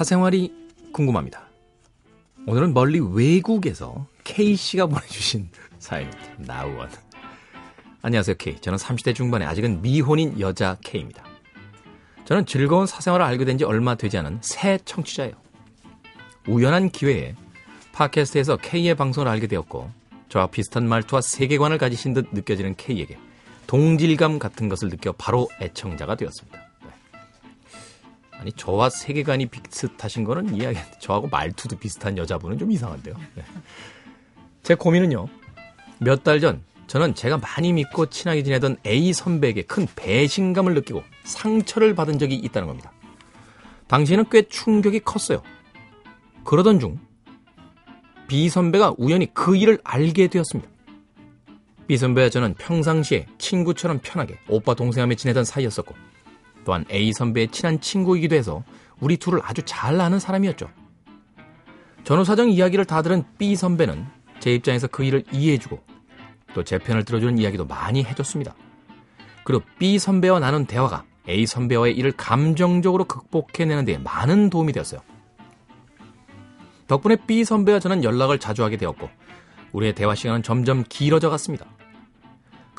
사생활이 궁금합니다. 오늘은 멀리 외국에서 K씨가 보내주신 사연입니다. 나우원. 안녕하세요, K. 저는 30대 중반에 아직은 미혼인 여자 K입니다. 저는 즐거운 사생활을 알게 된 지 얼마 되지 않은 새 청취자예요. 우연한 기회에 팟캐스트에서 K의 방송을 알게 되었고 저와 비슷한 말투와 세계관을 가지신 듯 느껴지는 K에게 동질감 같은 것을 느껴 바로 애청자가 되었습니다. 네. 아니 저와 세계관이 비슷하신 거는 이해하겠는데 저하고 말투도 비슷한 여자분은 좀 이상한데요. 네. 제 고민은요. 몇 달 전 저는 제가 많이 믿고 친하게 지내던 A 선배에게 큰 배신감을 느끼고 상처를 받은 적이 있다는 겁니다. 당시에는 꽤 충격이 컸어요. 그러던 중 B 선배가 우연히 그 일을 알게 되었습니다. B 선배와 저는 평상시에 친구처럼 편하게 오빠 동생하며 지내던 사이였었고 또한 A 선배의 친한 친구이기도 해서 우리 둘을 아주 잘 아는 사람이었죠. 전후 사정 이야기를 다 들은 B 선배는 제 입장에서 그 일을 이해해주고 또 제 편을 들어주는 이야기도 많이 해줬습니다. 그리고 B 선배와 나눈 대화가 A 선배와의 일을 감정적으로 극복해내는 데 많은 도움이 되었어요. 덕분에 B 선배와 저는 연락을 자주 하게 되었고 우리의 대화 시간은 점점 길어져 갔습니다.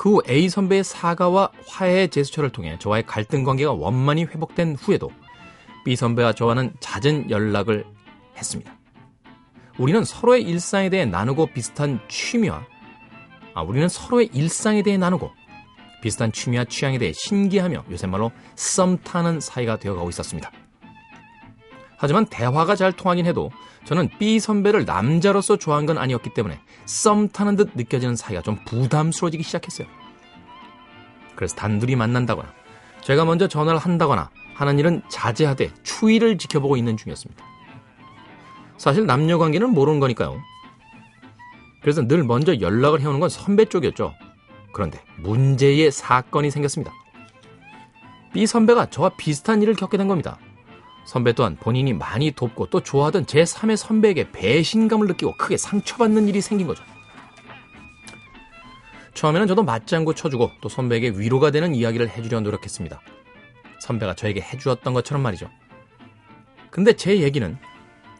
그 후 A 선배의 사과와 화해의 제스처를 통해 저와의 갈등 관계가 원만히 회복된 후에도 B 선배와 저와는 잦은 연락을 했습니다. 우리는 서로의 일상에 대해 나누고 비슷한 취미와 아, 우리는 서로의 일상에 대해 나누고 비슷한 취미와 취향에 대해 신기하며 요새 말로 썸 타는 사이가 되어가고 있었습니다. 하지만 대화가 잘 통하긴 해도 저는 B 선배를 남자로서 좋아한 건 아니었기 때문에 썸 타는 듯 느껴지는 사이가 좀 부담스러워지기 시작했어요. 그래서 단둘이 만난다거나 제가 먼저 전화를 한다거나 하는 일은 자제하되 추이를 지켜보고 있는 중이었습니다. 사실 남녀 관계는 모르는 거니까요. 그래서 늘 먼저 연락을 해오는 건 선배 쪽이었죠. 그런데 문제의 사건이 생겼습니다. B 선배가 저와 비슷한 일을 겪게 된 겁니다. 선배 또한 본인이 많이 돕고 또 좋아하던 제3의 선배에게 배신감을 느끼고 크게 상처받는 일이 생긴 거죠. 처음에는 저도 맞장구 쳐주고 또 선배에게 위로가 되는 이야기를 해주려 노력했습니다. 선배가 저에게 해주었던 것처럼 말이죠. 근데 제 얘기는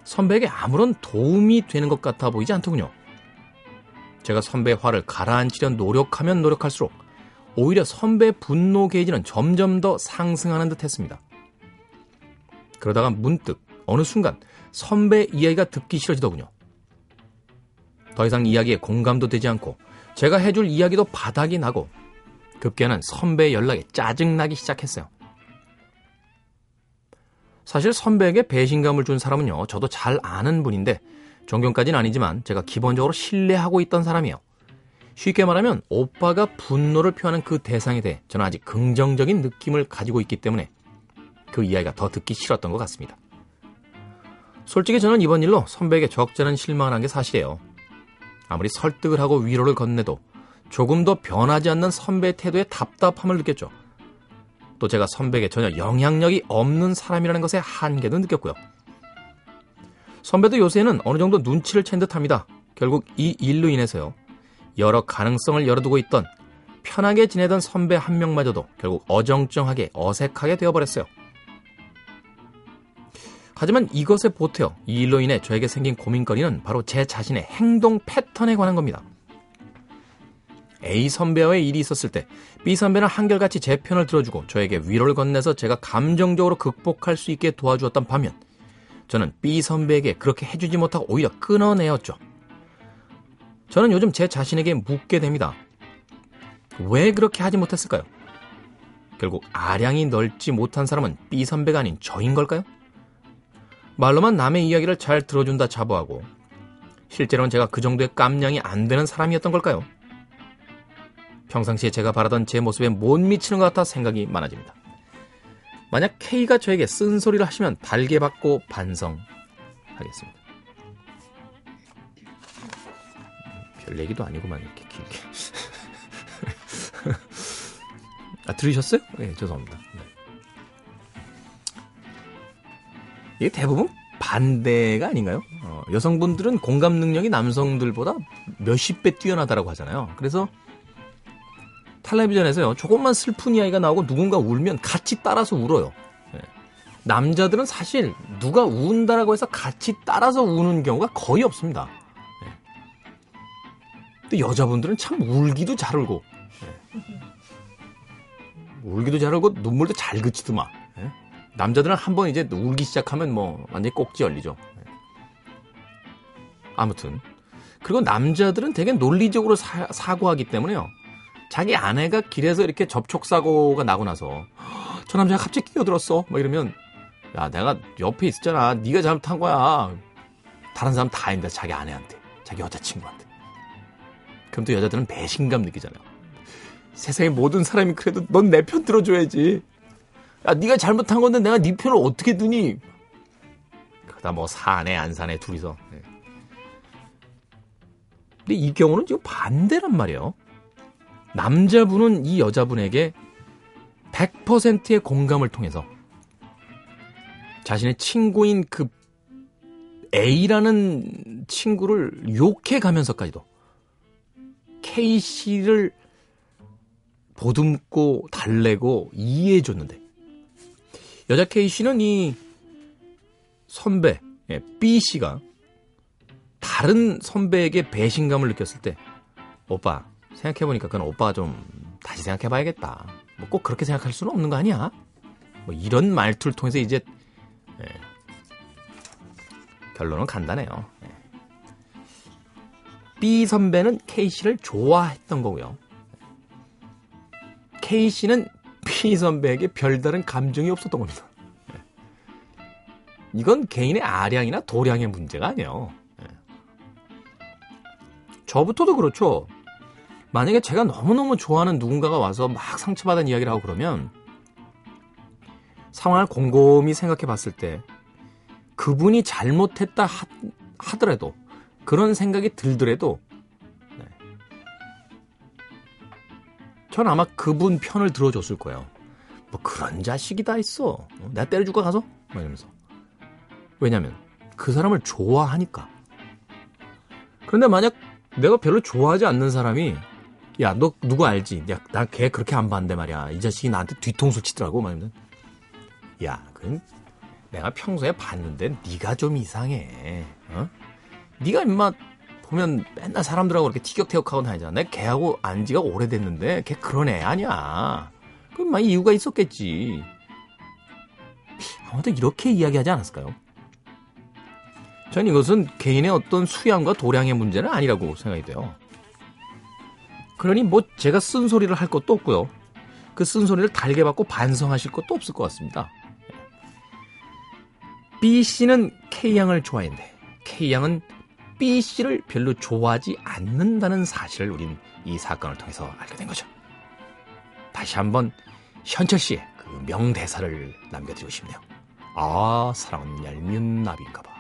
선배에게 아무런 도움이 되는 것 같아 보이지 않더군요. 제가 선배의 화를 가라앉히려 노력하면 노력할수록 오히려 선배의 분노 게이지는 점점 더 상승하는 듯 했습니다. 그러다가 문득 어느 순간 선배 이야기가 듣기 싫어지더군요. 더 이상 이야기에 공감도 되지 않고 제가 해줄 이야기도 바닥이 나고 급기야는 선배의 연락에 짜증나기 시작했어요. 사실 선배에게 배신감을 준 사람은요, 저도 잘 아는 분인데 존경까지는 아니지만 제가 기본적으로 신뢰하고 있던 사람이에요. 쉽게 말하면 오빠가 분노를 표하는 그 대상에 대해 저는 아직 긍정적인 느낌을 가지고 있기 때문에 그 이야기가 더 듣기 싫었던 것 같습니다. 솔직히 저는 이번 일로 선배에게 적잖은 실망을 한 게 사실이에요. 아무리 설득을 하고 위로를 건네도 조금 더 변하지 않는 선배의 태도에 답답함을 느꼈죠. 또 제가 선배에게 전혀 영향력이 없는 사람이라는 것에 한계도 느꼈고요. 선배도 요새는 어느 정도 눈치를 챈 듯합니다. 결국 이 일로 인해서요. 여러 가능성을 열어두고 있던 편하게 지내던 선배 한 명마저도 결국 어정쩡하게 어색하게 되어버렸어요. 하지만 이것에 보태어 이 일로 인해 저에게 생긴 고민거리는 바로 제 자신의 행동 패턴에 관한 겁니다. A 선배와의 일이 있었을 때 B 선배는 한결같이 제 편을 들어주고 저에게 위로를 건네서 제가 감정적으로 극복할 수 있게 도와주었던 반면 저는 B 선배에게 그렇게 해주지 못하고 오히려 끊어내었죠. 저는 요즘 제 자신에게 묻게 됩니다. 왜 그렇게 하지 못했을까요? 결국 아량이 넓지 못한 사람은 B 선배가 아닌 저인 걸까요? 말로만 남의 이야기를 잘 들어준다 자부하고 실제로는 제가 그 정도의 깜냥이 안 되는 사람이었던 걸까요? 평상시에 제가 바라던 제 모습에 못 미치는 것 같아 생각이 많아집니다. 만약 K가 저에게 쓴소리를 하시면 달게 받고 반성하겠습니다. 별 얘기도 아니고만 이렇게 길게. 아, 들으셨어요? 네, 죄송합니다. 네. 이게 대부분 반대가 아닌가요? 어, 여성분들은 공감 능력이 남성들보다 몇십 배 뛰어나다라고 하잖아요. 그래서 텔레비전에서요, 조금만 슬픈 이야기가 나오고 누군가 울면 같이 따라서 울어요. 네. 남자들은 사실 누가 운다라고 해서 같이 따라서 우는 경우가 거의 없습니다. 예. 근데 여자분들은 참 울기도 잘 울고, 예. 울기도 잘 울고 눈물도 잘 그치더만. 예. 남자들은 한 번 이제 울기 시작하면 뭐 완전히 꼭지 열리죠. 예. 아무튼 그리고 남자들은 되게 논리적으로 사, 사고하기 때문에요. 자기 아내가 길에서 이렇게 접촉 사고가 나고 나서 저 남자가 갑자기 끼어들었어. 뭐 이러면 야 내가 옆에 있었잖아. 네가 잘못한 거야. 다른 사람 다 아닌데 자기 아내한테 자기 여자친구한테. 그럼 또 여자들은 배신감 느끼잖아요. 세상의 모든 사람이 그래도 넌 내 편 들어줘야지. 야 네가 잘못한 건데 내가 네 편을 어떻게 두니? 그러다 뭐 사내 안 사내 둘이서. 네. 근데 이 경우는 지금 반대란 말이에요. 남자분은 이 여자분에게 100%의 공감을 통해서 자신의 친구인 그 A라는 친구를 욕해 가면서까지도 K씨를 보듬고 달래고 이해해 줬는데 여자 K씨는 이 선배 예, B씨가 다른 선배에게 배신감을 느꼈을 때 오빠 생각해보니까 그건 오빠가 좀 다시 생각해봐야겠다. 뭐 꼭 그렇게 생각할 수는 없는 거 아니야? 뭐 이런 말투를 통해서 이제 예, 결론은 간단해요. 예. B 선배는 K 씨를 좋아했던 거고요. K 씨는 B 선배에게 별다른 감정이 없었던 겁니다. 예. 이건 개인의 아량이나 도량의 문제가 아니에요. 예. 저부터도 그렇죠. 만약에 제가 너무너무 좋아하는 누군가가 와서 막 상처받은 이야기를 하고 그러면 상황을 곰곰이 생각해 봤을 때 그분이 잘못했다 하, 더라도 그런 생각이 들더라도 전 아마 그분 편을 들어줬을 거예요. 뭐 그런 자식이 다 있어. 내가 때려줄까 가서? 막 이러면서. 왜냐면 그 사람을 좋아하니까. 그런데 만약 내가 별로 좋아하지 않는 사람이 야, 너 누구 알지? 야, 나 걔 그렇게 안 봤는데 말이야. 이 자식이 나한테 뒤통수 치더라고. 막 이러면. 야, 그럼 내가 평소에 봤는데 네가 좀 이상해. 어? 네가 임마 보면 맨날 사람들하고 이렇게 티격태격하고 다니잖아. 내가 걔하고 안 지가 오래됐는데 걔 그런 애 아니야. 그럼 막 이유가 있었겠지. 아무도 이렇게 이야기하지 않았을까요? 전 이것은 개인의 어떤 수양과 도량의 문제는 아니라고 생각이 돼요. 그러니 뭐 제가 쓴소리를 할 것도 없고요. 그 쓴소리를 달게 받고 반성하실 것도 없을 것 같습니다. B씨는 K양을 좋아했는데 K양은 B씨를 별로 좋아하지 않는다는 사실을 우린 이 사건을 통해서 알게 된 거죠. 다시 한번 현철 씨의 그 명대사를 남겨드리고 싶네요. 아, 사랑은 얄미운 나비인가 봐.